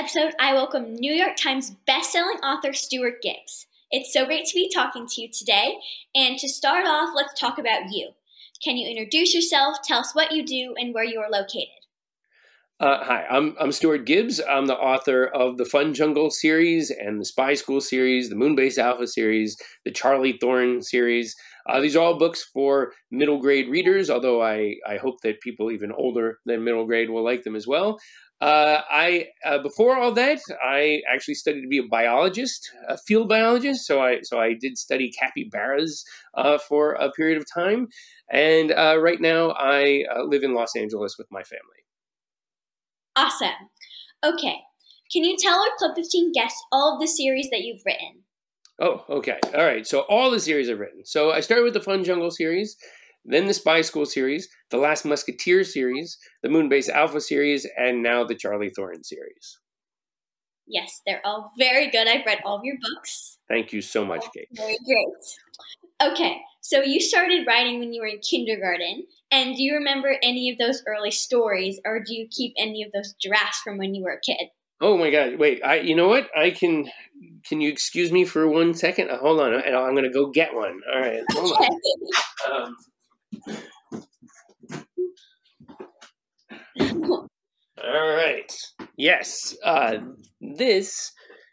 episode, I welcome New York Times bestselling author Stuart Gibbs. It's so great to be talking to you today. And to start off, let's talk about you. Can you introduce yourself, tell us what you do, and where you are located? Uh, hi, I'm, I'm Stuart Gibbs. I'm the author of the Fun Jungle series and the Spy School series, the Moonbase Alpha series, the Charlie Thorne series. Uh, these are all books for middle grade readers, although I, I hope that people even older than middle grade will like them as well. Uh, I uh, before all that, I actually studied to be a biologist, a field biologist. So I so I did study capybaras uh, for a period of time, and uh, right now I uh, live in Los Angeles with my family. Awesome. Okay, can you tell our Club 15 guests all of the series that you've written? Oh, okay. All right. So all the series I've written. So I started with the Fun Jungle series then the Spy School series, the Last Musketeer series, the Moonbase Alpha series, and now the Charlie Thorne series. Yes, they're all very good. I've read all of your books. Thank you so much, Kate. Very great. Okay, so you started writing when you were in kindergarten, and do you remember any of those early stories, or do you keep any of those drafts from when you were a kid? Oh my God! Wait, I. You know what? I can. Can you excuse me for one second? Uh, hold on, and I'm going to go get one. All right, hold on. Um, all right. Yes. Uh, this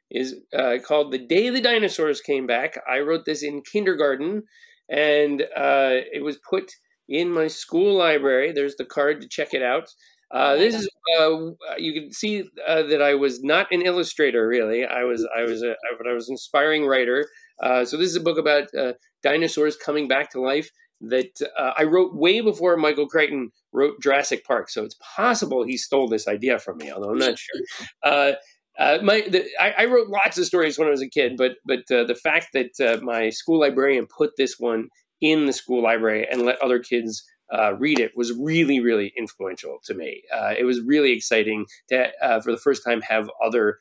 is uh, called The Day the Dinosaurs Came Back. I wrote this in kindergarten, and uh, it was put in my school library. There's the card to check it out. Uh, this is uh, you can see uh, that I was not an illustrator really. I was I was a I was an inspiring writer. Uh, so this is a book about uh, dinosaurs coming back to life that uh, I wrote way before Michael Crichton wrote Jurassic Park. So it's possible he stole this idea from me, although I'm not sure. Uh, uh, my, the, I, I, wrote lots of stories when I was a kid, but but uh, the fact that uh, my school librarian put this one in the school library and let other kids uh, read it was really really influential to me. it was really exciting to for the first time have other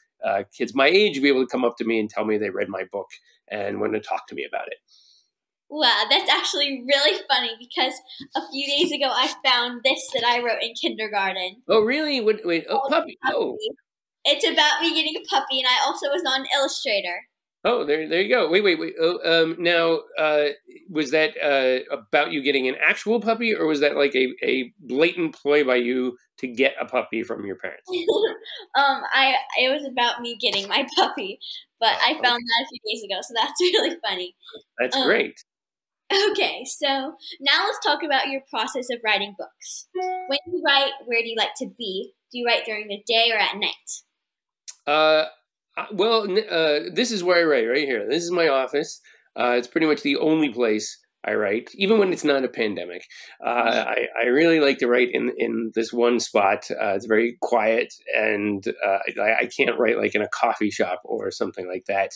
kids my age be able to come up to me and tell me they read my book and want to talk to me about it. Wow, that's actually really funny because a few days ago I found this that I wrote in kindergarten. Oh, really? Wait, wait oh, puppy. puppy. Oh. It's about me getting a puppy, and I also was not an illustrator. Oh, there, there you go. Wait, wait, wait. Oh, um, now, uh, was that uh, about you getting an actual puppy, or was that like a, a blatant ploy by you to get a puppy from your parents? um, I it was about me getting my puppy, but I found okay. that a few days ago, so that's really funny. That's um, great. Okay, so now let's talk about your process of writing books. When you write, where do you like to be? Do you write during the day or at night? Uh, well, uh, this is where I write, right here. This is my office. Uh, it's pretty much the only place I write, even when it's not a pandemic. Uh, I, I, really like to write in, in this one spot. Uh, it's very quiet, and uh, I, I, can't write like in a coffee shop or something like that.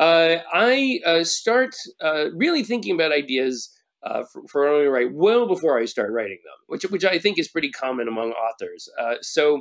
Uh, I uh, start uh, really thinking about ideas uh, for, for only write well before I start writing them, which which I think is pretty common among authors. Uh, so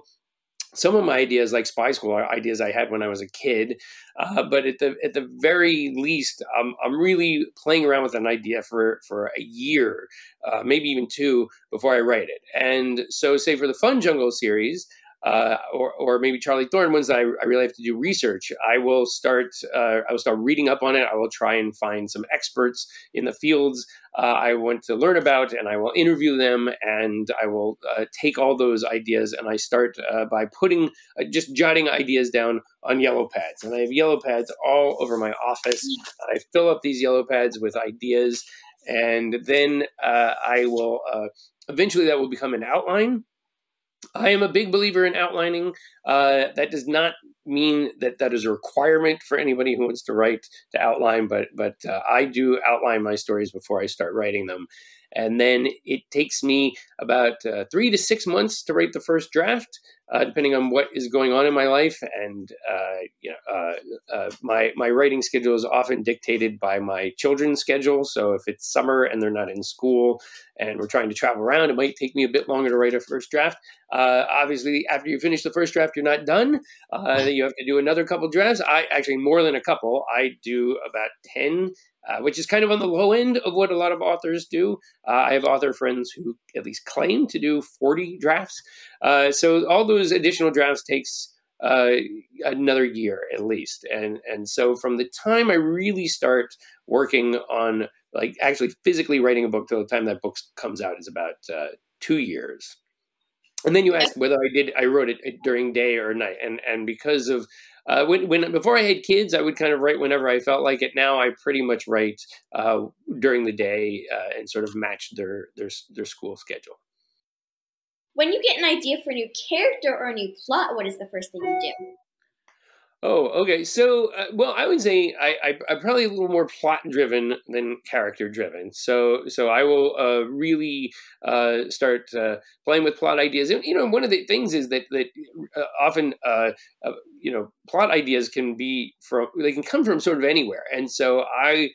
some of my ideas, like Spy School, are ideas I had when I was a kid. Uh, but at the at the very least, um, I'm really playing around with an idea for for a year, uh, maybe even two, before I write it. And so, say for the Fun Jungle series, uh, or, or maybe Charlie Thorne ones that I, I, really have to do research. I will start. Uh, I will start reading up on it. I will try and find some experts in the fields uh, I want to learn about, and I will interview them. And I will uh, take all those ideas and I start uh, by putting uh, just jotting ideas down on yellow pads. And I have yellow pads all over my office. I fill up these yellow pads with ideas, and then I will eventually that will become an outline I am a big believer in outlining. Uh, that does not mean that that is a requirement for anybody who wants to write to outline, but but uh, I do outline my stories before I start writing them, and then it takes me about uh, three to six months to write the first draft uh, depending on what is going on in my life. And uh, you know, uh, uh, my my writing schedule is often dictated by my children's schedule. So if it's summer and they're not in school and we're trying to travel around, it might take me a bit longer to write a first draft. Uh, obviously, after you finish the first draft, you're not done. Uh, you have to do another couple drafts. I actually more than a couple. I do about ten uh, which is kind of on the low end of what a lot of authors do. Uh, I have author friends who at least claim to do 40 drafts. Uh, so all those additional drafts takes uh, another year at least. And and so from the time I really start working on like actually physically writing a book till the time that book comes out is about uh, two years. And then you asked whether I did I wrote it during day or night, and and because of uh, when, when before I had kids, I would kind of write whenever I felt like it. Now I pretty much write uh, during the day uh, and sort of match their their their school schedule. When you get an idea for a new character or a new plot, what is the first thing you do? Oh, okay. So, uh, well, I would say I, I, am probably a little more plot driven than character driven. So, so I will uh, really uh, start uh, playing with plot ideas. And, you know, one of the things is that that uh, often, uh, you know, plot ideas can be from they can come from sort of anywhere. And so I,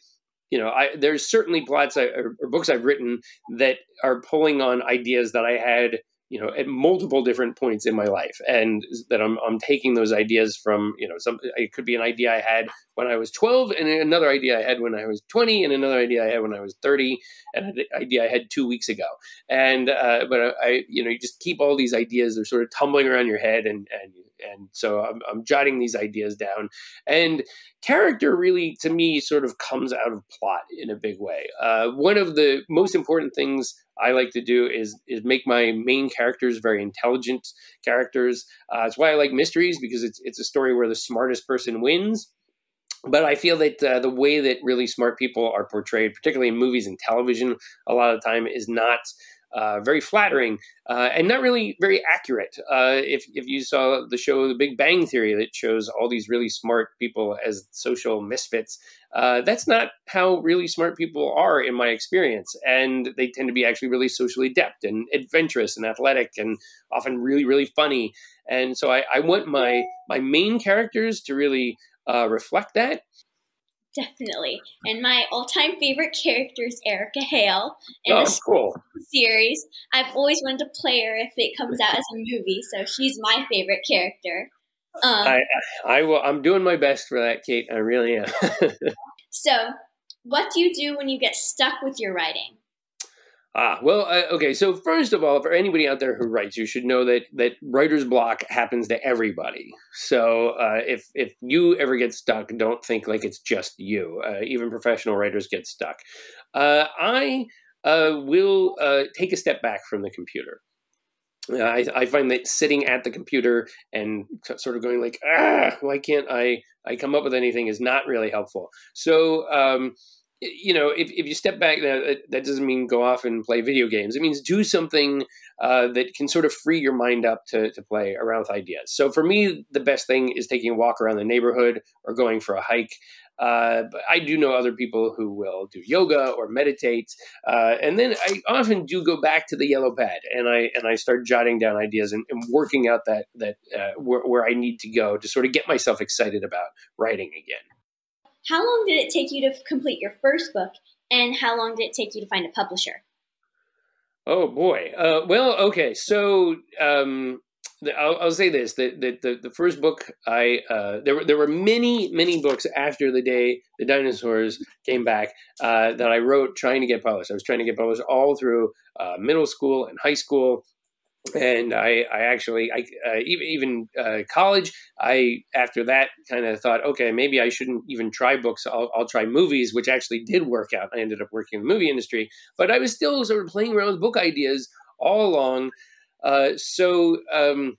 you know, I there's certainly plots I, or, or books I've written that are pulling on ideas that I had you know at multiple different points in my life. And that I'm, I'm taking those ideas from you know some it could be an idea i had when i was 12 and another idea i had when i was 20 and another idea i had when i was 30 and an idea i had two weeks ago and uh, but I, you know you just keep all these ideas they're sort of tumbling around your head and and and so I'm, I'm jotting these ideas down and character really to me sort of comes out of plot in a big way uh, one of the most important things I like to do is is make my main characters very intelligent characters. Uh, that's why I like mysteries because it's it's a story where the smartest person wins. But I feel that uh, the way that really smart people are portrayed, particularly in movies and television, a lot of the time is not uh, very flattering uh, and not really very accurate. Uh, if, if you saw the show The Big Bang Theory that shows all these really smart people as social misfits, uh, that's not how really smart people are in my experience. And they tend to be actually really socially adept and adventurous and athletic and often really, really funny. And so I, I want my, my main characters to really uh, reflect that. Definitely. And my all time favorite character is Erica Hale in oh, the cool. series. I've always wanted to play her if it comes out as a movie, so she's my favorite character. Um, I, I will. I'm doing my best for that, Kate. I really am. so, what do you do when you get stuck with your writing? Ah, well, uh, okay. So first of all, for anybody out there who writes, you should know that that writer's block happens to everybody. So uh, if if you ever get stuck, don't think like it's just you. Uh, even professional writers get stuck. Uh, I uh, will uh, take a step back from the computer. I, I, find that sitting at the computer and sort of going like, ah, why can't I? I come up with anything is not really helpful. So. Um, you know, if, if you step back, that, that doesn't mean go off and play video games. It means do something uh, that can sort of free your mind up to, to play around with ideas. So for me, the best thing is taking a walk around the neighborhood or going for a hike. Uh, but I do know other people who will do yoga or meditate, uh, and then I often do go back to the yellow pad and I and I start jotting down ideas and, and working out that that uh, where, where I need to go to sort of get myself excited about writing again. How long did it take you to complete your first book, and how long did it take you to find a publisher? Oh boy. Uh, well, okay. So um, I'll, I'll, say this: that the, the, the, first book I uh, there were there were many many books after the day the dinosaurs came back uh, that I wrote trying to get published. I was trying to get published all through uh, middle school and high school and I, I actually, I uh, even uh, college, I after that kind of thought, okay, maybe I shouldn't even try books. I'll, I'll try movies, which actually did work out. I ended up working in the movie industry, but I was still sort of playing around with book ideas all along. Uh, so um,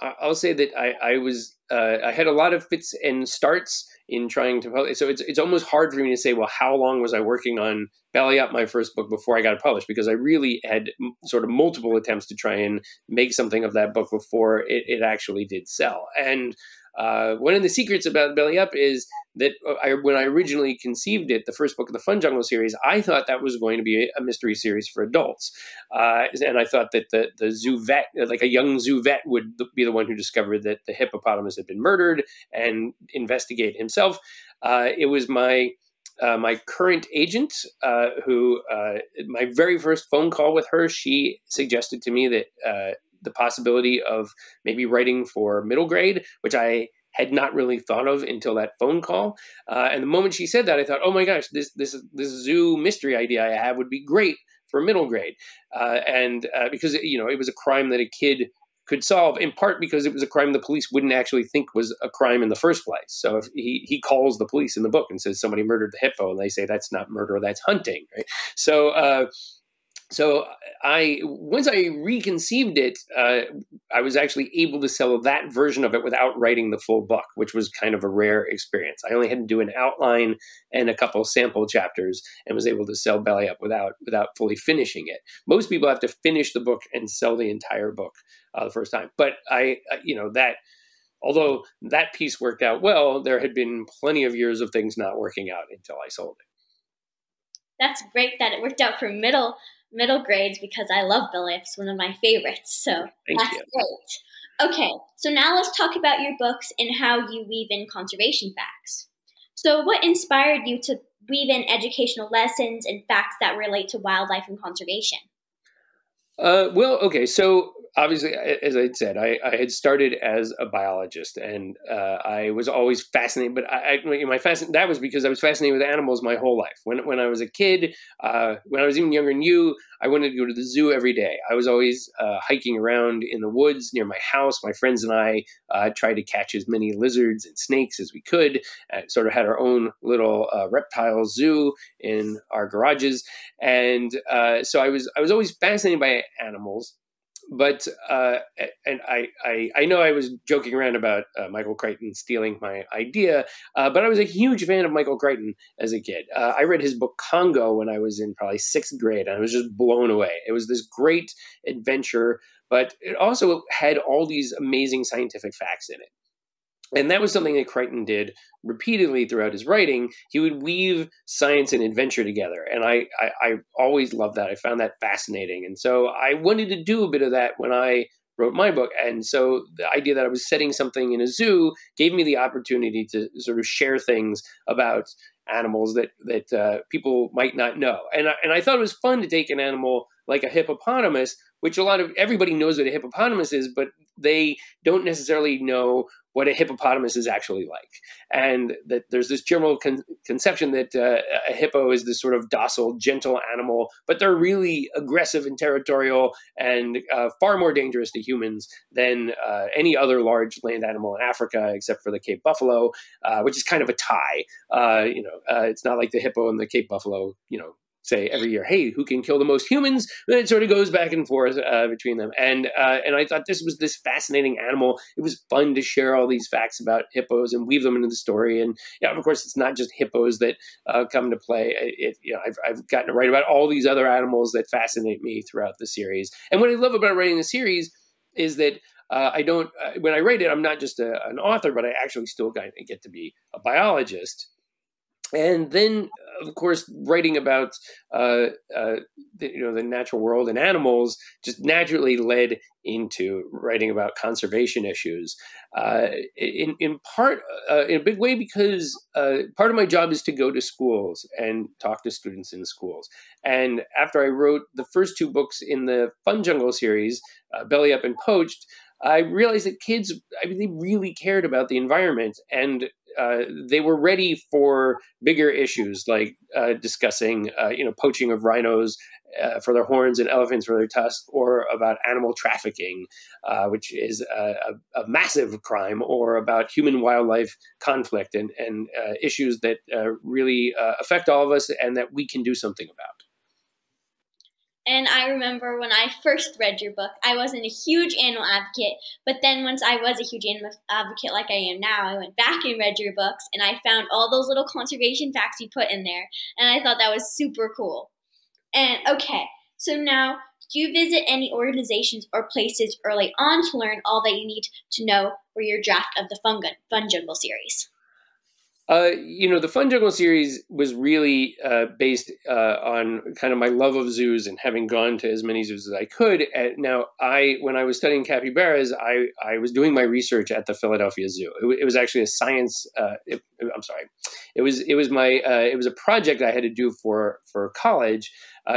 I'll say that I, I was uh, I had a lot of fits and starts in trying to publish. So it's it's almost hard for me to say, well, how long was I working on Belly Up, my first book, before I got it published? Because I really had sort of multiple attempts to try and make something of that book before it, it actually did sell. And uh, one of the secrets about Belly Up is that uh, I, when I originally conceived it, the first book of the Fun Jungle series, I thought that was going to be a mystery series for adults, uh, and I thought that the the zoo vet, like a young zoo vet, would be the one who discovered that the hippopotamus had been murdered and investigate himself. Uh, it was my uh, my current agent, uh, who uh, my very first phone call with her, she suggested to me that uh, the possibility of maybe writing for middle grade, which I had not really thought of until that phone call. Uh, and the moment she said that, I thought, oh my gosh, this this this zoo mystery idea I have would be great for middle grade. Uh, and uh, because you know it was a crime that a kid could solve, in part because it was a crime the police wouldn't actually think was a crime in the first place. So if he, he calls the police in the book and says somebody murdered the hippo, and they say that's not murder, that's hunting, right? So uh, so I once I reconceived it, uh, I was actually able to sell that version of it without writing the full book, which was kind of a rare experience. I only had to do an outline and a couple sample chapters, and was able to sell Belly Up without without fully finishing it. Most people have to finish the book and sell the entire book uh, the first time, but I, uh, you know, that although that piece worked out well, there had been plenty of years of things not working out until I sold it. That's great that it worked out for middle middle grades because I love Belly It's one of my favorites. So Thank that's you. great. Okay, so now let's talk about your books and how you weave in conservation facts. So, what inspired you to weave in educational lessons and facts that relate to wildlife and conservation? Uh, well, okay. So obviously, as I said, I, I, had started as a biologist, and uh, I was always fascinated. But I, I my fascin- that was because I was fascinated with animals my whole life. When when I was a kid, uh, when I was even younger than you, I wanted to go to the zoo every day. I was always uh, hiking around in the woods near my house. My friends and I uh, tried to catch as many lizards and snakes as we could. Uh, sort of had our own little reptile zoo in our garages, and so I was I was always fascinated by animals but uh, and I, I, I know I was joking around about uh, Michael Crichton stealing my idea, uh, but I was a huge fan of Michael Crichton as a kid. Uh, I read his book Congo when I was in probably sixth grade, and I was just blown away. It was this great adventure, but it also had all these amazing scientific facts in it. And that was something that Crichton did repeatedly throughout his writing. He would weave science and adventure together. And I, I, I, always loved that. I found that fascinating. And so I wanted to do a bit of that when I wrote my book. And so the idea that I was setting something in a zoo gave me the opportunity to sort of share things about animals that, that uh, people might not know. And I, and I thought it was fun to take an animal like a hippopotamus, which a lot of everybody knows what a hippopotamus is, but they don't necessarily know what a hippopotamus is actually like. And that there's this general con- conception that uh, a hippo is this sort of docile, gentle animal, but they're really aggressive and territorial and uh, far more dangerous to humans than uh, any other large land animal in Africa, except for the Cape buffalo, uh, which is kind of a tie. Uh, you know, uh, it's not like the hippo and the Cape buffalo, you know, say every year, hey, who can kill the most humans? And it sort of goes back and forth uh, between them. And uh, and I thought this was this fascinating animal. It was fun to share all these facts about hippos and weave them into the story. And yeah, of course, it's not just hippos that uh, come to play. It, you know, I've, I've gotten to write about all these other animals that fascinate me throughout the series. And what I love about writing the series is that uh, I don't, uh, when I write it, I'm not just a, an author, but I actually still get to be a biologist and then of course writing about uh, uh, the, you know the natural world and animals just naturally led into writing about conservation issues uh, in, in part uh, in a big way because uh, part of my job is to go to schools and talk to students in schools. And after i wrote the first two books in the fun jungle series uh, belly up and poached I realized that kids, I mean, they really cared about the environment and uh, they were ready for bigger issues like uh, discussing, uh, you know, poaching of rhinos uh, for their horns and elephants for their tusks, or about animal trafficking, uh, which is a, a, massive crime, or about human wildlife conflict and, and issues that really affect all of us and that we can do something about. And I remember when I first read your book, I wasn't a huge animal advocate, but then once I was a huge animal advocate like I am now, I went back and read your books and I found all those little conservation facts you put in there. And I thought that was super cool. And okay, so now do you visit any organizations or places early on to learn all that you need to know for your draft of the Fun, Fun Jungle series? Uh, you know, the Fun Jungle series was really uh, based uh, on kind of my love of zoos and having gone to as many zoos as I could. And now, I when I was studying capybaras, I I was doing my research at the Philadelphia Zoo. It, it was actually a science. Uh, it, I'm sorry, it was it was my uh, it was a project I had to do for for college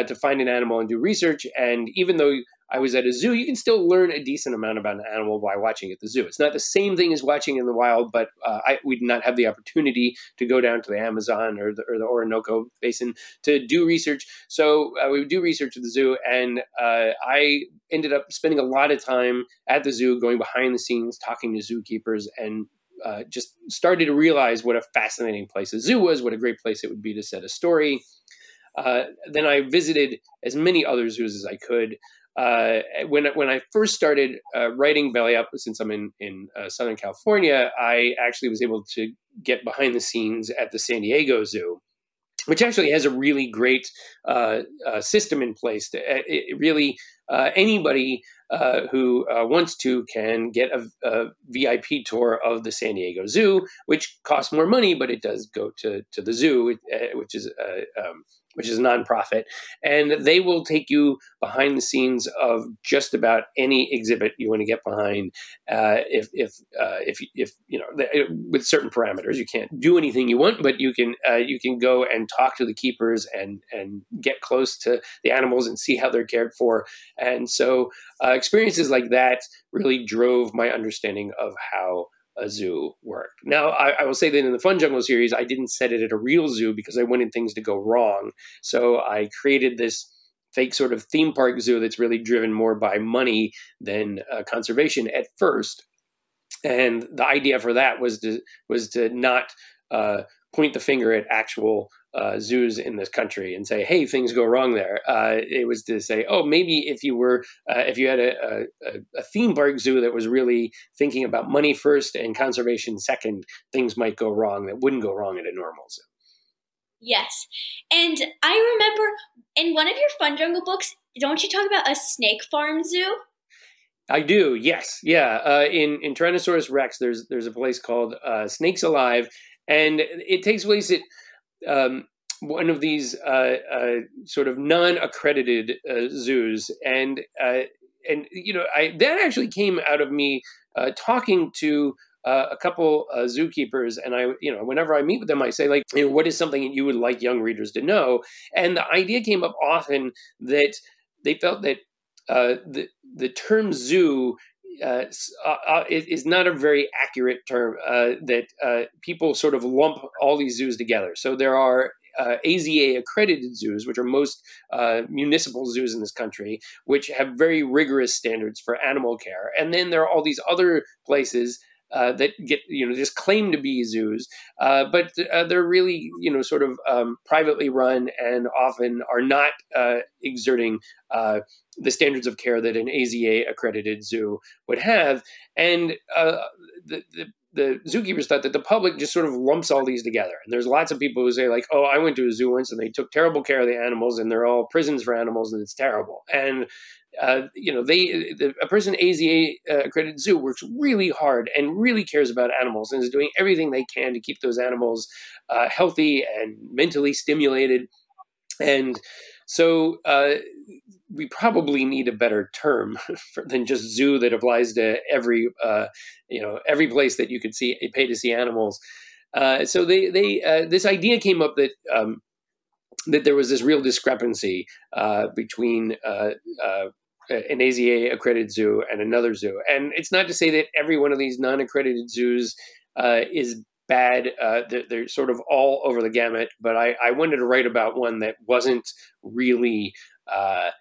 to find an animal and do research. And even though I was at a zoo, you can still learn a decent amount about an animal by watching at the zoo. It's not the same thing as watching in the wild, but uh, I, we did not have the opportunity to go down to the Amazon or the, or the Orinoco Basin to do research. So uh, we would do research at the zoo, and uh, I ended up spending a lot of time at the zoo, going behind the scenes, talking to zookeepers, and uh, just started to realize what a fascinating place a zoo was, what a great place it would be to set a story. Uh, then I visited as many other zoos as I could. Uh, when when I first started uh, writing Belly Up, since I'm in in uh, Southern California, I actually was able to get behind the scenes at the San Diego Zoo, which actually has a really great uh, uh, system in place. To, it really anybody who wants to can get a, a, VIP tour of the San Diego Zoo, which costs more money, but it does go to to the zoo, which is um, which is a nonprofit, and they will take you behind the scenes of just about any exhibit you want to get behind. Uh, if if uh, if if you know with certain parameters, you can't do anything you want, but you can uh, you can go and talk to the keepers and and get close to the animals and see how they're cared for. And so uh, experiences like that really drove my understanding of how a zoo work. Now, I, I, will say that in the Fun Jungle series, I didn't set it at a real zoo because I wanted things to go wrong. So I created this fake sort of theme park zoo that's really driven more by money than uh, conservation at first. And the idea for that was to was to not uh, point the finger at actual uh, zoos in this country and say, "Hey, things go wrong there." Uh, it was to say, "Oh, maybe if you were uh, if you had a, a, a, theme park zoo that was really thinking about money first and conservation second, things might go wrong that wouldn't go wrong at a normal zoo." Yes, and I remember in one of your Fun Jungle books, don't you talk about a snake farm zoo? I do. Yes. Yeah. Uh, in in Tyrannosaurus Rex, there's there's a place called uh, Snakes Alive, and it takes place at um, one of these uh, uh, sort of non-accredited uh, zoos, and uh, and you know, I that actually came out of me uh, talking to. Uh, a couple zookeepers, and I, you know, whenever I meet with them, I say, like, you know, what is something that you would like young readers to know? And the idea came up often that they felt that the the term zoo uh, uh, uh is not a very accurate term uh, that uh, people sort of lump all these zoos together. So there are uh, AZA accredited zoos, which are most municipal zoos in this country, which have very rigorous standards for animal care. And then there are all these other places uh, that get you know just claim to be zoos, uh, but uh, they're really you know sort of um, privately run and often are not exerting the standards of care that an AZA accredited zoo would have. And uh, the, the, the zookeepers thought that the public just sort of lumps all these together. And there's lots of people who say like, "Oh, I went to a zoo once and they took terrible care of the animals, and they're all prisons for animals, and it's terrible." And uh, you know, they the, a person AZA uh, accredited zoo works really hard and really cares about animals and is doing everything they can to keep those animals uh, healthy and mentally stimulated. And so uh, we probably need a better term for, than just zoo that applies to every uh, you know every place that you could see pay to see animals. Uh, so they they uh, this idea came up that um, that there was this real discrepancy uh, between uh, an AZA accredited zoo and another zoo, and it's not to say that every one of these non accredited zoos is bad. Uh, they're, they're, sort of all over the gamut, but I, I, wanted to write about one that wasn't really uh,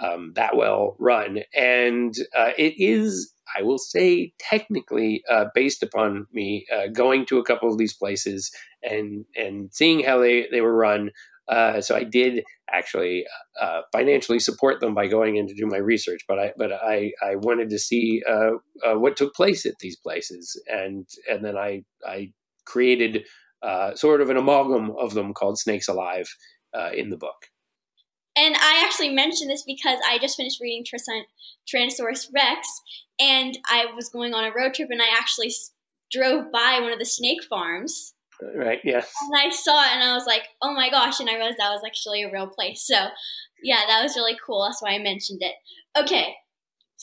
um, that well run. And uh, it is, I will say, technically uh, based upon me uh, going to a couple of these places and and seeing how they, they were run. Uh, so I did actually financially support them by going in to do my research, but I but I, I wanted to see what took place at these places, and and then I I created uh, sort of an amalgam of them called Snakes Alive uh, in the book. And I actually mentioned this because I just finished reading Tyrannosaurus Rex, and I was going on a road trip, and I actually drove by one of the snake farms. Uh, right. Yes. And I saw it, and I was like, "Oh my gosh!" And I realized that was actually a real place. So, yeah, that was really cool. That's why I mentioned it. Okay,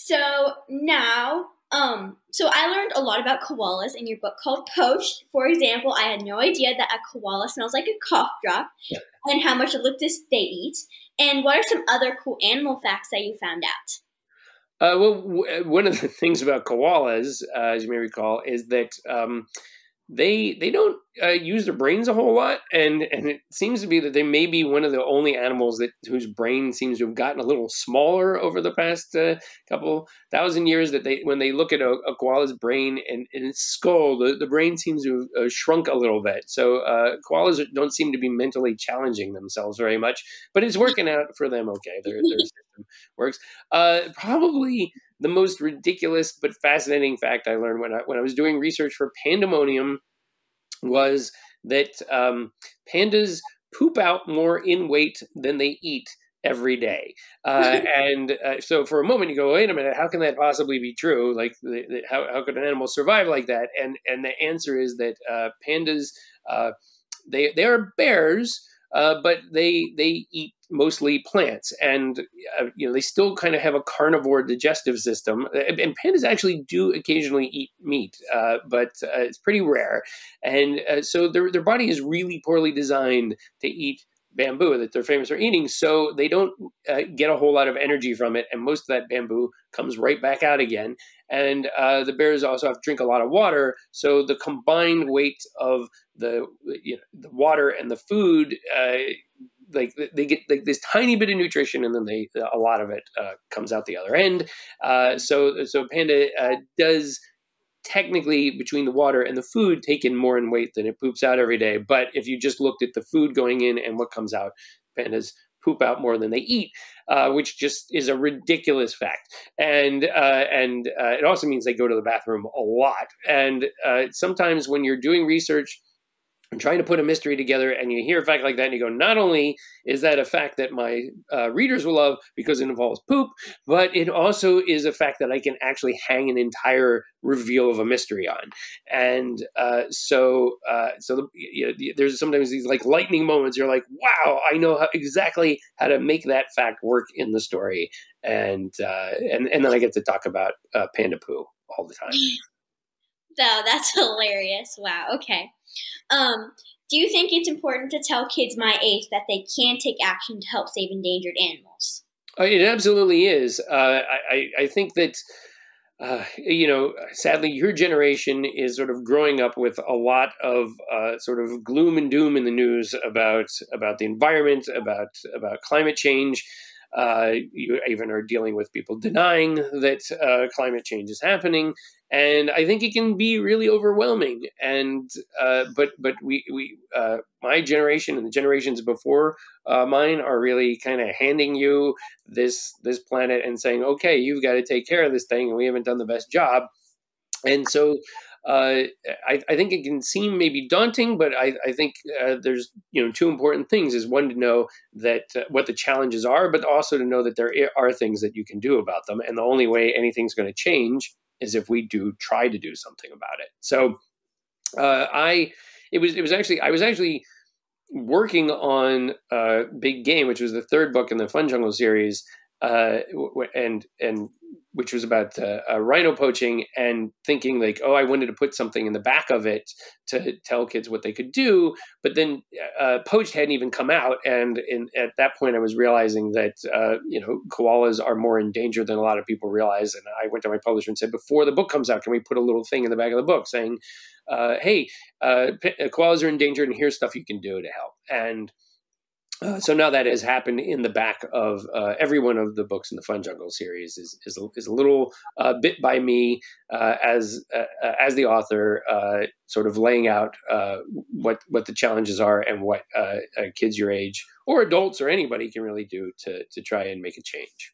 so now, um, so I learned a lot about koalas in your book called Poached. For example, I had no idea that a koala smells like a cough drop, yeah. and how much eucalyptus they eat. And what are some other cool animal facts that you found out? Uh, well, w- one of the things about koalas, uh, as you may recall, is that um, they they don't uh, use their brains a whole lot, and and it seems to be that they may be one of the only animals that whose brain seems to have gotten a little smaller over the past uh, couple thousand years. That they when they look at a, a koala's brain and, and, its skull, the, the brain seems to have uh, shrunk a little bit. So uh, koalas don't seem to be mentally challenging themselves very much, but it's working out for them okay. Their, their system works. Uh, probably the most ridiculous but fascinating fact I learned when I when I was doing research for Pandemonium was that um, pandas poop out more in weight than they eat every day. Uh, and uh, so for a moment you go, wait a minute, how can that possibly be true? Like, the, the, how, how could an animal survive like that? And and the answer is that uh, pandas, uh, they they are bears, uh, but they they eat mostly plants, and uh, you know they still kind of have a carnivore digestive system. And pandas actually do occasionally eat meat, uh, but uh, it's pretty rare. And uh, so their their body is really poorly designed to eat bamboo that they're famous for eating. So they don't uh, get a whole lot of energy from it, and most of that bamboo comes right back out again. And uh, the bears also have to drink a lot of water, so the combined weight of the you know, the water and the food. Uh, like they get like this tiny bit of nutrition and then they a lot of it uh, comes out the other end uh, so so panda uh, does technically between the water and the food take in more in weight than it poops out every day. But if you just looked at the food going in and what comes out, pandas poop out more than they eat, uh, which just is a ridiculous fact. And uh, and uh, it also means they go to the bathroom a lot. And uh, sometimes when you're doing research trying to put a mystery together and you hear a fact like that and you go not only is that a fact that my uh, readers will love because it involves poop but it also is a fact that i can actually hang an entire reveal of a mystery on. And uh, so uh, so the, you know, there's sometimes these like lightning moments you're like wow i know how, exactly how to make that fact work in the story. And uh, and and then i get to talk about uh, panda poo all the time. No that's hilarious. Wow okay um, do you think it's important to tell kids my age that they can take action to help save endangered animals? Uh, it absolutely is. Uh, I, I think that. Uh, you know, sadly, your generation is sort of growing up with a lot of uh, sort of gloom and doom in the news about about the environment, about about climate change. Uh, you even are dealing with people denying that uh, climate change is happening, and I think it can be really overwhelming. And uh, but but we we uh, my generation and the generations before uh, mine are really kind of handing you this this planet and saying, okay, you've got to take care of this thing, and we haven't done the best job. And so uh, I, I, think it can seem maybe daunting, but I, I think uh, there's you know two important things: is one to know that uh, what the challenges are, but also to know that there are things that you can do about them, and the only way anything's going to change is if we do try to do something about it. So uh, I, it was it was actually I was actually working on uh, Big Game, which was the third book in the Fun Jungle series, uh, and and which was about uh, uh, rhino poaching and thinking like, oh, I wanted to put something in the back of it to tell kids what they could do. But then uh, poached hadn't even come out, and in, at that point, I was realizing that uh, you know koalas are more in danger than a lot of people realize. And I went to my publisher and said, before the book comes out, can we put a little thing in the back of the book saying, uh, hey, uh, koalas are in danger, and here's stuff you can do to help. And uh, so now that has happened in the back of uh, every one of the books in the Fun Jungle series is is, is a little uh, bit by me uh, as uh, as the author, sort of laying out what what the challenges are and what kids your age or adults or anybody can really do to to try and make a change.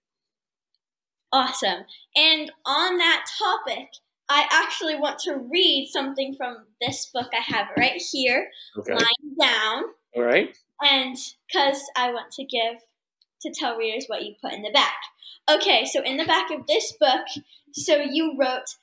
Awesome! And on that topic, I actually want to read something from this book. I have it right here, okay. lying down. All right and because I want to give to tell readers what you put in the back. Okay, so in the back of this book, so you wrote,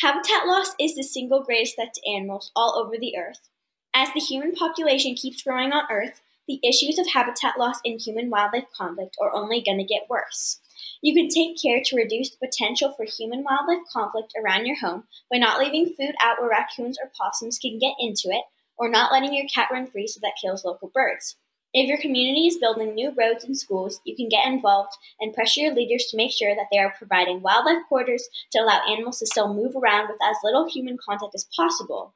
Habitat loss is the single greatest threat to animals all over the earth. As the human population keeps growing on Earth, the issues of habitat loss and human wildlife conflict are only going to get worse. You can take care to reduce the potential for human wildlife conflict around your home by not leaving food out where raccoons or possums can get into it, or not letting your cat run free so that kills local birds. If your community is building new roads and schools, you can get involved and pressure your leaders to make sure that they are providing wildlife corridors to allow animals to still move around with as little human contact as possible.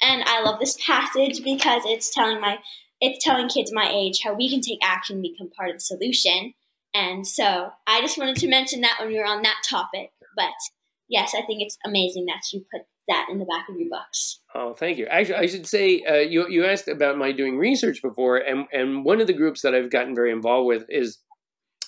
And I love this passage because it's telling my it's telling kids my age how we can take action and become part of the solution. And so I just wanted to mention that when we were on that topic. But yes, I think it's amazing that you put that in the back of your books. Oh, thank you. Actually, I should say uh, you you asked about my doing research before, and and one of the groups that I've gotten very involved with is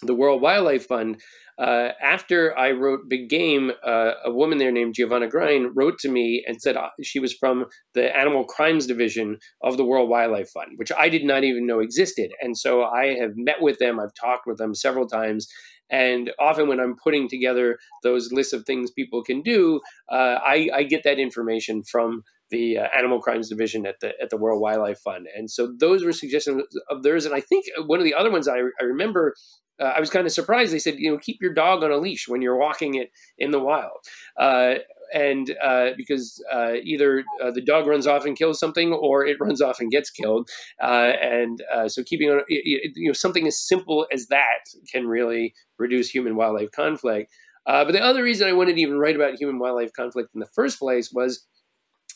the World Wildlife Fund. Uh, after I wrote Big Game, uh, a woman there named Giavanna Grein wrote to me and said uh, she was from the Animal Crimes Division of the World Wildlife Fund, which I did not even know existed. And so I have met with them, I've talked with them several times, and often when I'm putting together those lists of things people can do, uh, I, I, get that information from the uh, Animal Crimes Division at the at the World Wildlife Fund. And so those were suggestions of theirs. And I think one of the other ones I, I remember. Uh, I was kind of surprised. They said, you know, keep your dog on a leash when you're walking it in the wild. Uh, and uh, because uh, either uh, the dog runs off and kills something, or it runs off and gets killed, uh, and uh, so keeping on, you know, something as simple as that can really reduce human wildlife conflict. Uh, but the other reason I wanted to even write about human wildlife conflict in the first place was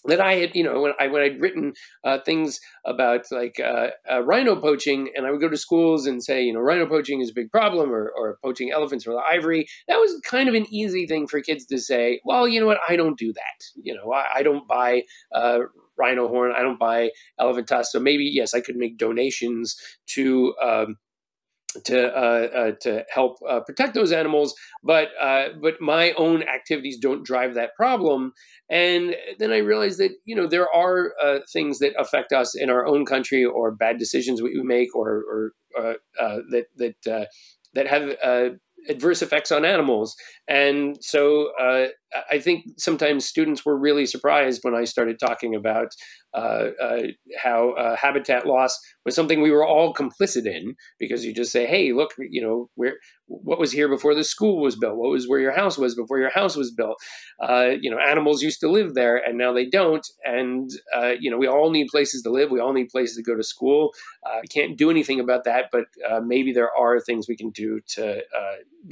that I had, you know, when I when I'd written uh, things about like uh, uh, rhino poaching, and I would go to schools and say, you know, rhino poaching is a big problem, or, or poaching elephants for the ivory. That was kind of an easy thing for kids to say. Well, you know what? I don't do that. You know, I, I don't buy uh, rhino horn. I don't buy elephant tusks. So maybe yes, I could make donations to. Um, to uh, uh, to help uh, protect those animals, but uh, but my own activities don't drive that problem. And then I realized that you know there are uh, things that affect us in our own country, or bad decisions we make, or, or uh, that that that have adverse effects on animals. And so I think sometimes students were really surprised when I started talking about uh, uh, how uh, habitat loss was something we were all complicit in because you just say, hey, look, you know, where what was here before the school was built? What was where your house was before your house was built? Uh, you know, animals used to live there and now they don't. And, uh, you know, we all need places to live. We all need places to go to school. I can't do anything about that, but maybe there are things we can do to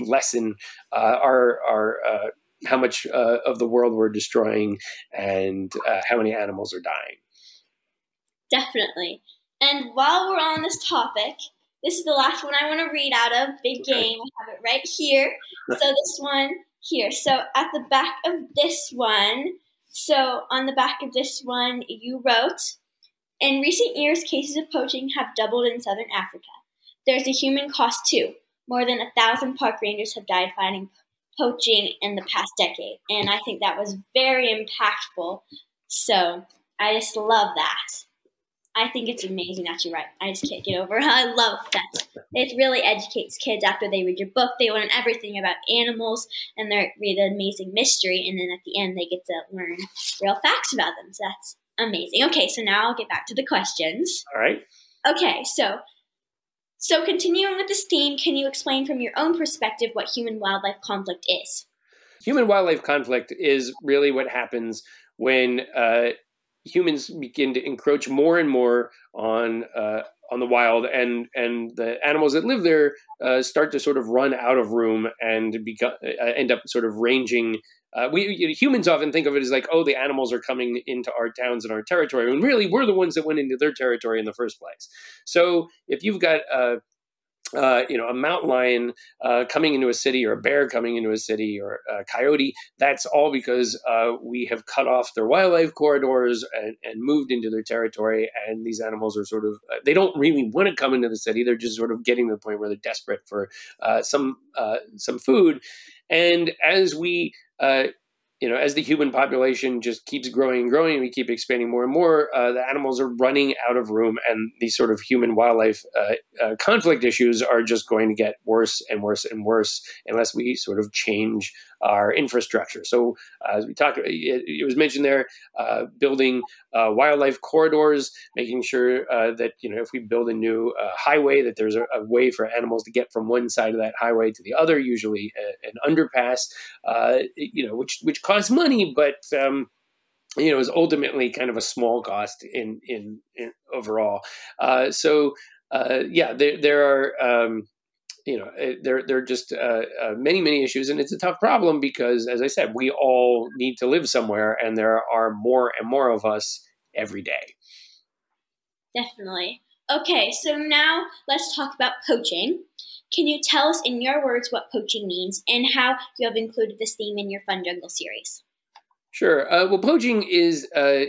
lessen our, our, how much uh, of the world we're destroying and uh, how many animals are dying. Definitely. And while we're on this topic, this is the last one I want to read out of Big Game. I have it right here. So this one here. So at the back of this one, so on the back of this one, you wrote, in recent years, cases of poaching have doubled in southern Africa. There's a human cost too. More than a thousand park rangers have died fighting poaching in the past decade. And I think that was very impactful. So I just love that. I think it's amazing that you write. I just can't get over. I love that. It really educates kids after they read your book. They learn everything about animals and they read an amazing mystery. And then at the end, they get to learn real facts about them. So that's amazing. Okay, so now I'll get back to the questions. All right. Okay, so so, continuing with this theme, can you explain from your own perspective what human wildlife conflict is? Human wildlife conflict is really what happens when uh, humans begin to encroach more and more on uh, on the wild, and and the animals that live there uh, start to sort of run out of room and become uh, end up sort of ranging uh, we you know, humans often think of it as like, oh, the animals are coming into our towns and our territory, and really we're the ones that went into their territory in the first place. So if you've got uh, uh, you know, a mountain lion uh, coming into a city or a bear coming into a city or a coyote, that's all because uh, we have cut off their wildlife corridors and, and, moved into their territory. And these animals are sort of, uh, they don't really want to come into the city. They're just sort of getting to the point where they're desperate for uh, some, uh, some food. And as we uh, you know, as the human population just keeps growing and growing, we keep expanding more and more. Uh, the animals are running out of room, and these sort of human wildlife uh, uh, conflict issues are just going to get worse and worse and worse unless we sort of change our infrastructure. So, uh, as we talked, it, it was mentioned there, uh, building uh, wildlife corridors, making sure that you know if we build a new highway, that there's a, a, way for animals to get from one side of that highway to the other, usually a, an underpass, you know, which which costs money, but um, you know is ultimately kind of a small cost in in, in overall. so uh, yeah, there there are. Um, you know, eh, there there are just uh, uh, many many issues, and it's a tough problem because, as I said, we all need to live somewhere, and there are more and more of us every day. Definitely. Okay, so now let's talk about poaching. Can you tell us in your words what poaching means and how you have included this theme in your Fun Jungle series? Sure. Uh, well, poaching is uh,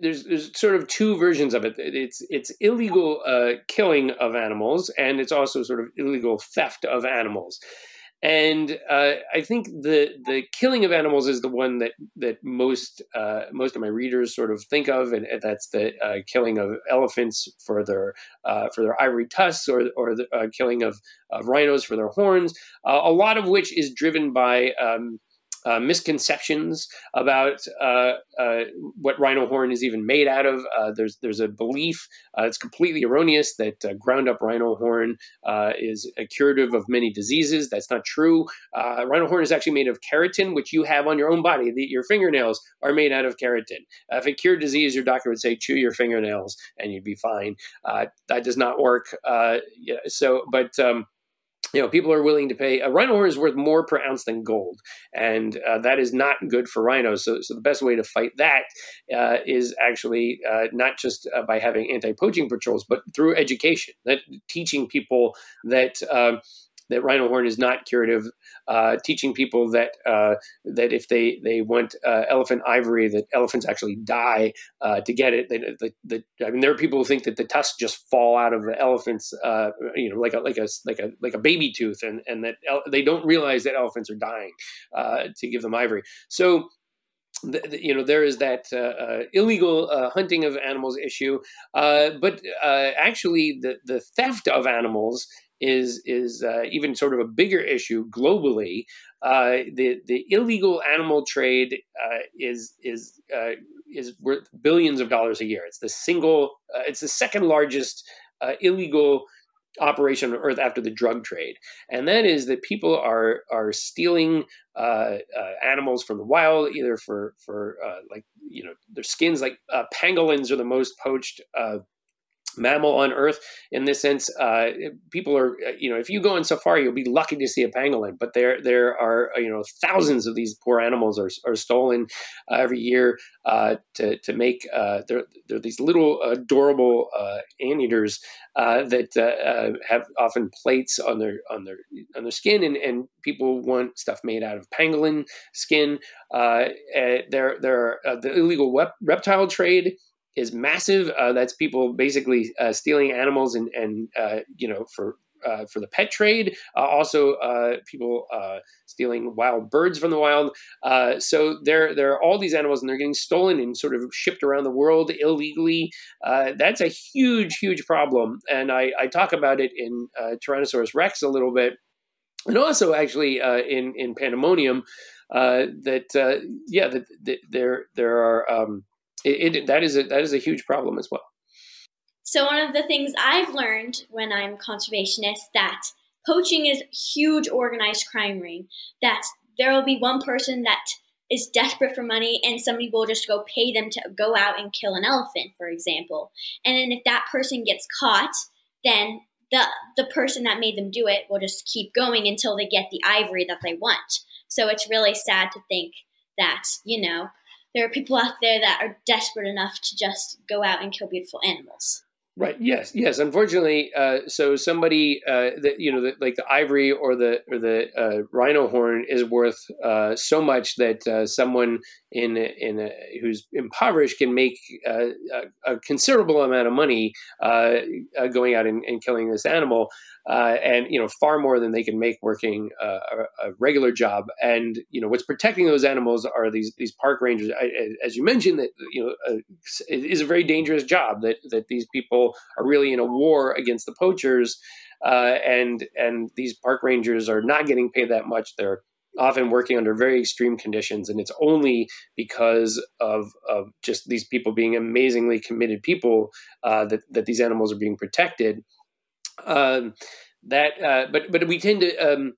there's there's sort of two versions of it. It's it's illegal uh, killing of animals, and it's also sort of illegal theft of animals. And uh, I think the the killing of animals is the one that that most uh, most of my readers sort of think of, and, that's the uh, killing of elephants for their for their ivory tusks, or or the killing of, of rhinos for their horns. a lot of which is driven by um, uh, misconceptions about uh, uh, what rhino horn is even made out of. Uh, there's there's a belief uh, it's completely erroneous that uh, ground up rhino horn is a curative of many diseases. That's not true. rhino horn is actually made of keratin, which you have on your own body. The, your fingernails are made out of keratin. if it cured disease, your doctor would say chew your fingernails and you'd be fine. that does not work. Yeah, so, but um, you know, people are willing to pay. A rhino horn is worth more per ounce than gold, and uh, that is not good for rhinos. So, so the best way to fight that uh, is actually uh, not just uh, by having anti-poaching patrols, but through education, that teaching people that um, that rhino horn is not curative, uh, teaching people that uh, that if they they want uh, elephant ivory, that elephants actually die uh, to get it. That, I mean, there are people who think that the tusks just fall out of the elephants, uh, you know, like a like a like a like a baby tooth, and and that they don't realize that elephants are dying uh, to give them ivory. So you know there is that uh, uh, illegal uh, hunting of animals issue, but actually the the theft of animals is is uh, even sort of a bigger issue globally. Uh, the the illegal animal trade uh, is is uh, is worth billions of dollars a year. It's the single. Uh, it's the second largest uh, illegal operation on earth after the drug trade, and that is that people are are stealing animals from the wild, either for for like you know their skins. Like pangolins are the most poached mammal on Earth in this sense. Uh, people are, uh, you know, if you go on safari, you'll be lucky to see a pangolin, but there there are, uh, you know, thousands of these poor animals are, are stolen uh, every year uh, to to make. Uh, they're, they're these little adorable uh, anteaters that have often plates on their on their on their skin, and, and people want stuff made out of pangolin skin. Uh, there there are the illegal wep- reptile trade is massive. Uh, that's people basically uh, stealing animals and and uh, you know for uh, for the pet trade. Uh, also, uh, people stealing wild birds from the wild. so there there are all these animals, and they're getting stolen and sort of shipped around the world illegally. that's a huge huge problem, and I, I talk about it in Tyrannosaurus Rex a little bit, and also actually in in Pandemonium. that yeah, that, that there there are um, it, it, that is a that is a huge problem as well. So one of the things I've learned when I'm conservationist that poaching is huge organized crime ring. That there will be one person that is desperate for money and somebody will just go pay them to go out and kill an elephant, for example. And then if that person gets caught, then the the person that made them do it will just keep going until they get the ivory that they want. So it's really sad to think that, you know, there are people out there that are desperate enough to just go out and kill beautiful animals. Right. Yes. Yes. Unfortunately, uh, so somebody uh, that you know, the, like the ivory or the or the uh, rhino horn is worth uh, so much that uh, someone in in a, who's impoverished can make uh, a, a, considerable amount of money going out and, and, killing this animal and you know far more than they can make working a, regular job. And you know what's protecting those animals are these these park rangers. I, as you mentioned, that you know it is a very dangerous job. That that these people are really in a war against the poachers, uh, and and these park rangers are not getting paid that much. They're often working under very extreme conditions, and it's only because of, of just these people being amazingly committed people uh, that that these animals are being protected. Um, that, uh, but but we tend to um,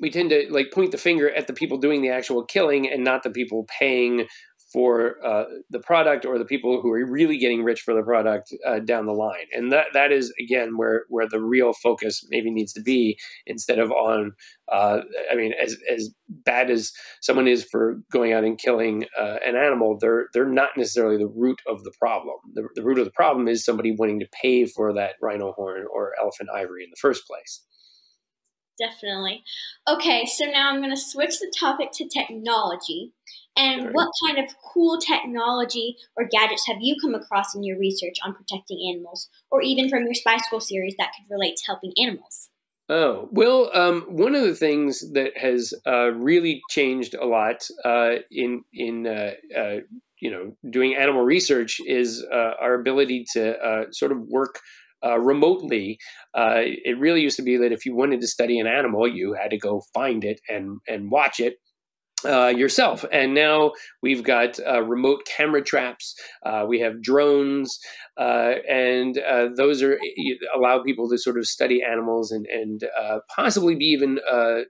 we tend to like point the finger at the people doing the actual killing and not the people paying for uh, the product or the people who are really getting rich for the product uh, down the line. And that that is again where where the real focus maybe needs to be instead of on. Uh, I mean, as as bad as someone is for going out and killing uh, an animal, they're they're not necessarily the root of the problem. The, the root of the problem is somebody wanting to pay for that rhino horn or elephant ivory in the first place definitely. Okay, so now I'm going to switch the topic to technology. And right. what kind of cool technology or gadgets have you come across in your research on protecting animals, or even from your Spy School series that could relate to helping animals? Oh, well, um, one of the things that has uh, really changed a lot uh, in, in uh, uh you know, doing animal research is uh, our ability to uh, sort of work uh, remotely. Uh, it really used to be that if you wanted to study an animal, you had to go find it and and watch it. Uh, yourself. And now we've got uh, remote camera traps. Uh, we have drones, uh, and uh, those are allow people to sort of study animals and and uh, possibly be even. Uh,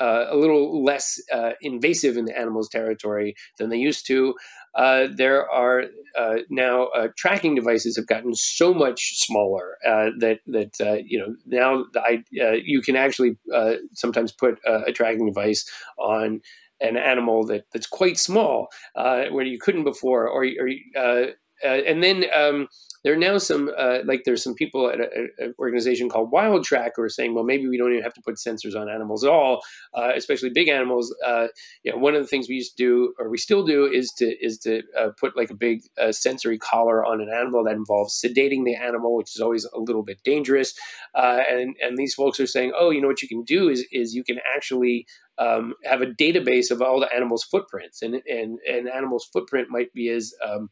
uh, a little less invasive in the animal's territory than they used to. There are now tracking devices have gotten so much smaller that that you know now I, you can actually sometimes put a tracking device on an animal that, that's quite small uh, where you couldn't before, or, or uh, and then um, there are now some uh, like there's some people at an organization called Wild Track who are saying, well, maybe we don't even have to put sensors on animals at all, uh, especially big animals. Uh, you know, one of the things we used to do, or we still do, is to is to uh, put like a big uh, sensory collar on an animal that involves sedating the animal, which is always a little bit dangerous. Uh, and and these folks are saying, oh, you know what you can do is is you can actually um, have a database of all the animal's footprints, and and an animal's footprint might be as um,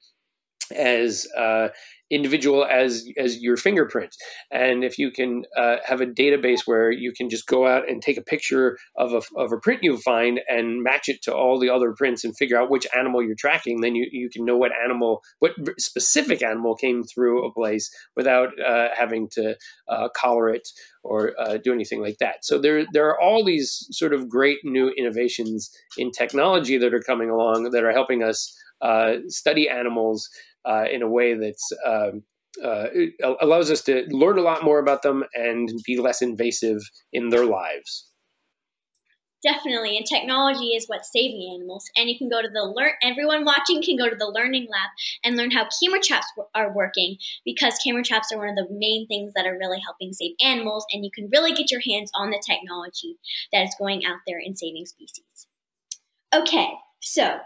as uh, individual as as your fingerprint. And if you can uh, have a database where you can just go out and take a picture of a, of a print you find and match it to all the other prints and figure out which animal you're tracking then you, you can know what animal what specific animal came through a place without uh, having to uh, collar it or uh, do anything like that. So there there are all these sort of great new innovations in technology that are coming along that are helping us uh, study animals uh, in a way that's um, uh, allows us to learn a lot more about them and be less invasive in their lives. Definitely, and technology is what's saving animals. And you can go to the learn. Everyone watching can go to the learning lab and learn how camera traps are working because camera traps are one of the main things that are really helping save animals. And you can really get your hands on the technology that is going out there in saving species. Okay, so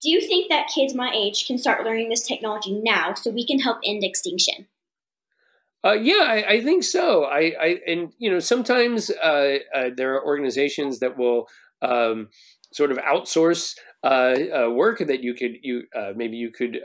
do you think that kids my age can start learning this technology now so we can help end extinction? Uh, yeah, I, I, think so. I, I, and you know sometimes uh, uh, there are organizations that will um, sort of outsource uh, uh, work that you could you uh, maybe you could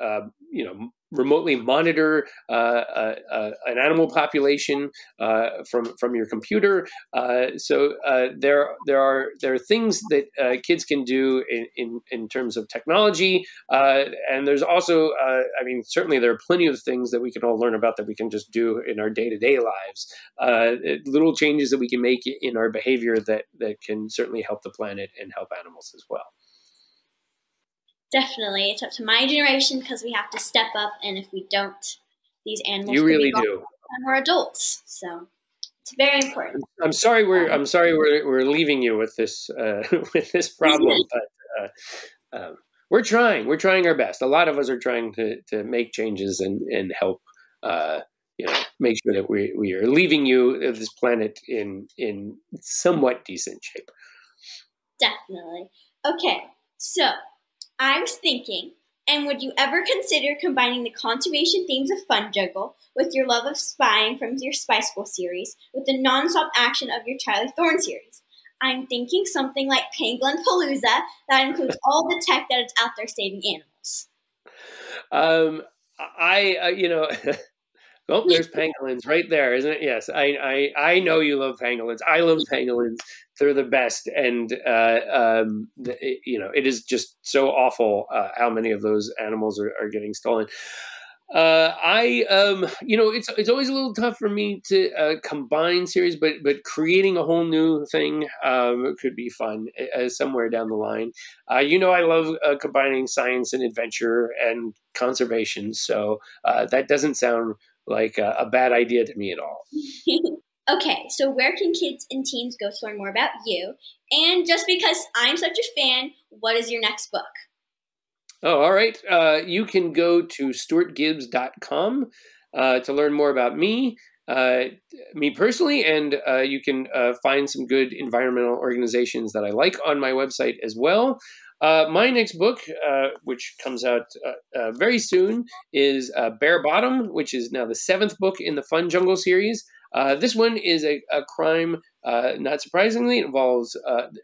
you know remotely monitor uh, uh, uh, an animal population uh, from from your computer. Uh, so uh, there there are there are things that kids can do in, in, in terms of technology, and there's also I mean certainly there are plenty of things that we can all learn about that we can just do in our day to day lives. little changes that we can make in our behavior that that can certainly help the planet and help animals as well. Definitely. It's up to my generation because we have to step up, and if we don't, these animals you really do. And we're adults, so it's very important. I'm sorry we're I'm sorry we're we're leaving you with this uh, with this problem, but uh, um, we're trying. We're trying our best. A lot of us are trying to to make changes and and help. Uh, you know, make sure that we we are leaving you this planet in in somewhat decent shape. Definitely. Okay, so I was thinking, and would you ever consider combining the conservation themes of Fun Jungle with your love of spying from your Spy School series with the non-stop action of your Charlie Thorne series? I'm thinking something like Pangolin Palooza that includes all the tech that is out there saving animals. Um, I, uh, you know, oh, there's pangolins right there, isn't it? Yes, I, I, I know you love pangolins. I love pangolins they're the best, and uh, um, the, you know it is just so awful uh, how many of those animals are, are getting stolen. Uh, I, um, you know, it's it's always a little tough for me to uh, combine series, but but creating a whole new thing um, could be fun uh, somewhere down the line. Uh, you know, I love uh, combining science and adventure and conservation, so uh, that doesn't sound like a, a bad idea to me at all. okay, so where can kids and teens go to learn more about you? And just because I'm such a fan, what is your next book? Oh, all right. Uh, you can go to stuartgibbs.com uh, to learn more about me, uh, me personally, and uh, you can uh, find some good environmental organizations that I like on my website as well. Uh, my next book, which comes out very soon, is Bear Bottom, which is now the seventh book in the Fun Jungle series. this one is a, a crime, not surprisingly, it involves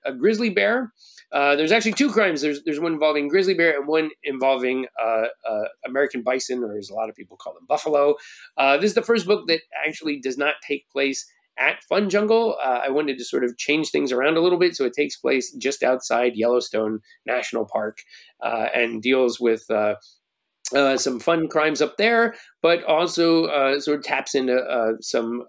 a grizzly bear uh, there's actually two crimes. There's there's one involving grizzly bear and one involving uh, uh, American bison, or as a lot of people call them, buffalo. Uh, this is the first book that actually does not take place at Fun Jungle. Uh, I wanted to sort of change things around a little bit, so it takes place just outside Yellowstone National Park and deals with. Uh, some fun crimes up there, but also uh, sort of taps into uh, some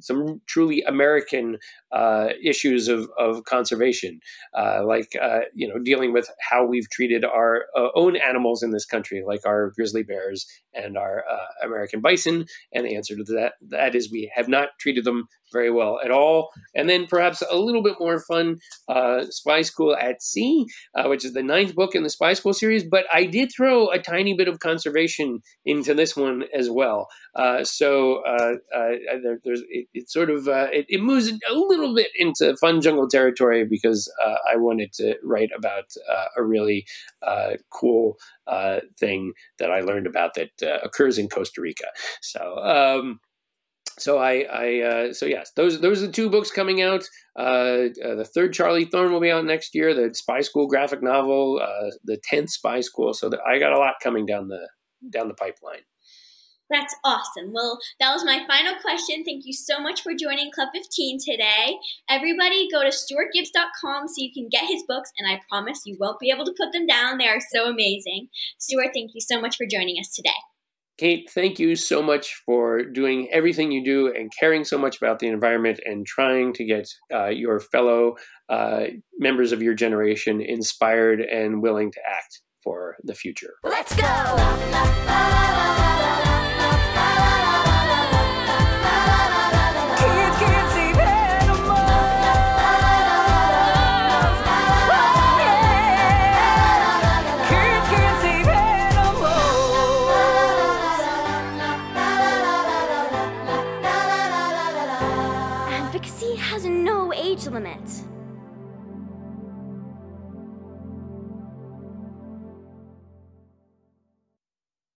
some truly American uh, issues of, of conservation, uh, like uh, you know dealing with how we've treated our uh, own animals in this country, like our grizzly bears and our uh, American bison. And the answer to that that is we have not treated them very well at all. And then perhaps a little bit more fun, uh, Spy School at Sea, which is the ninth book in the Spy School series. But I did throw a tiny bit of conservation into this one as well. so there, there's it, it sort of it, it moves a little bit into fun jungle territory because uh, I wanted to write about uh, a really uh, cool uh, thing that I learned about that uh, occurs in Costa Rica. So. Um, so I, I uh, so yes, those those are the two books coming out. uh the third Charlie Thorne will be out next year. The Spy School graphic novel, the tenth Spy School. So the, I got a lot coming down the down the pipeline. That's awesome. Well, that was my final question. Thank you so much for joining Club 15 today. Everybody go to stuartgibbs.com so you can get his books, and I promise you won't be able to put them down. They are so amazing. Stuart, thank you so much for joining us today. Kate, thank you so much for doing everything you do and caring so much about the environment and trying to get uh, your fellow uh, members of your generation inspired and willing to act for the future. Let's go! has no age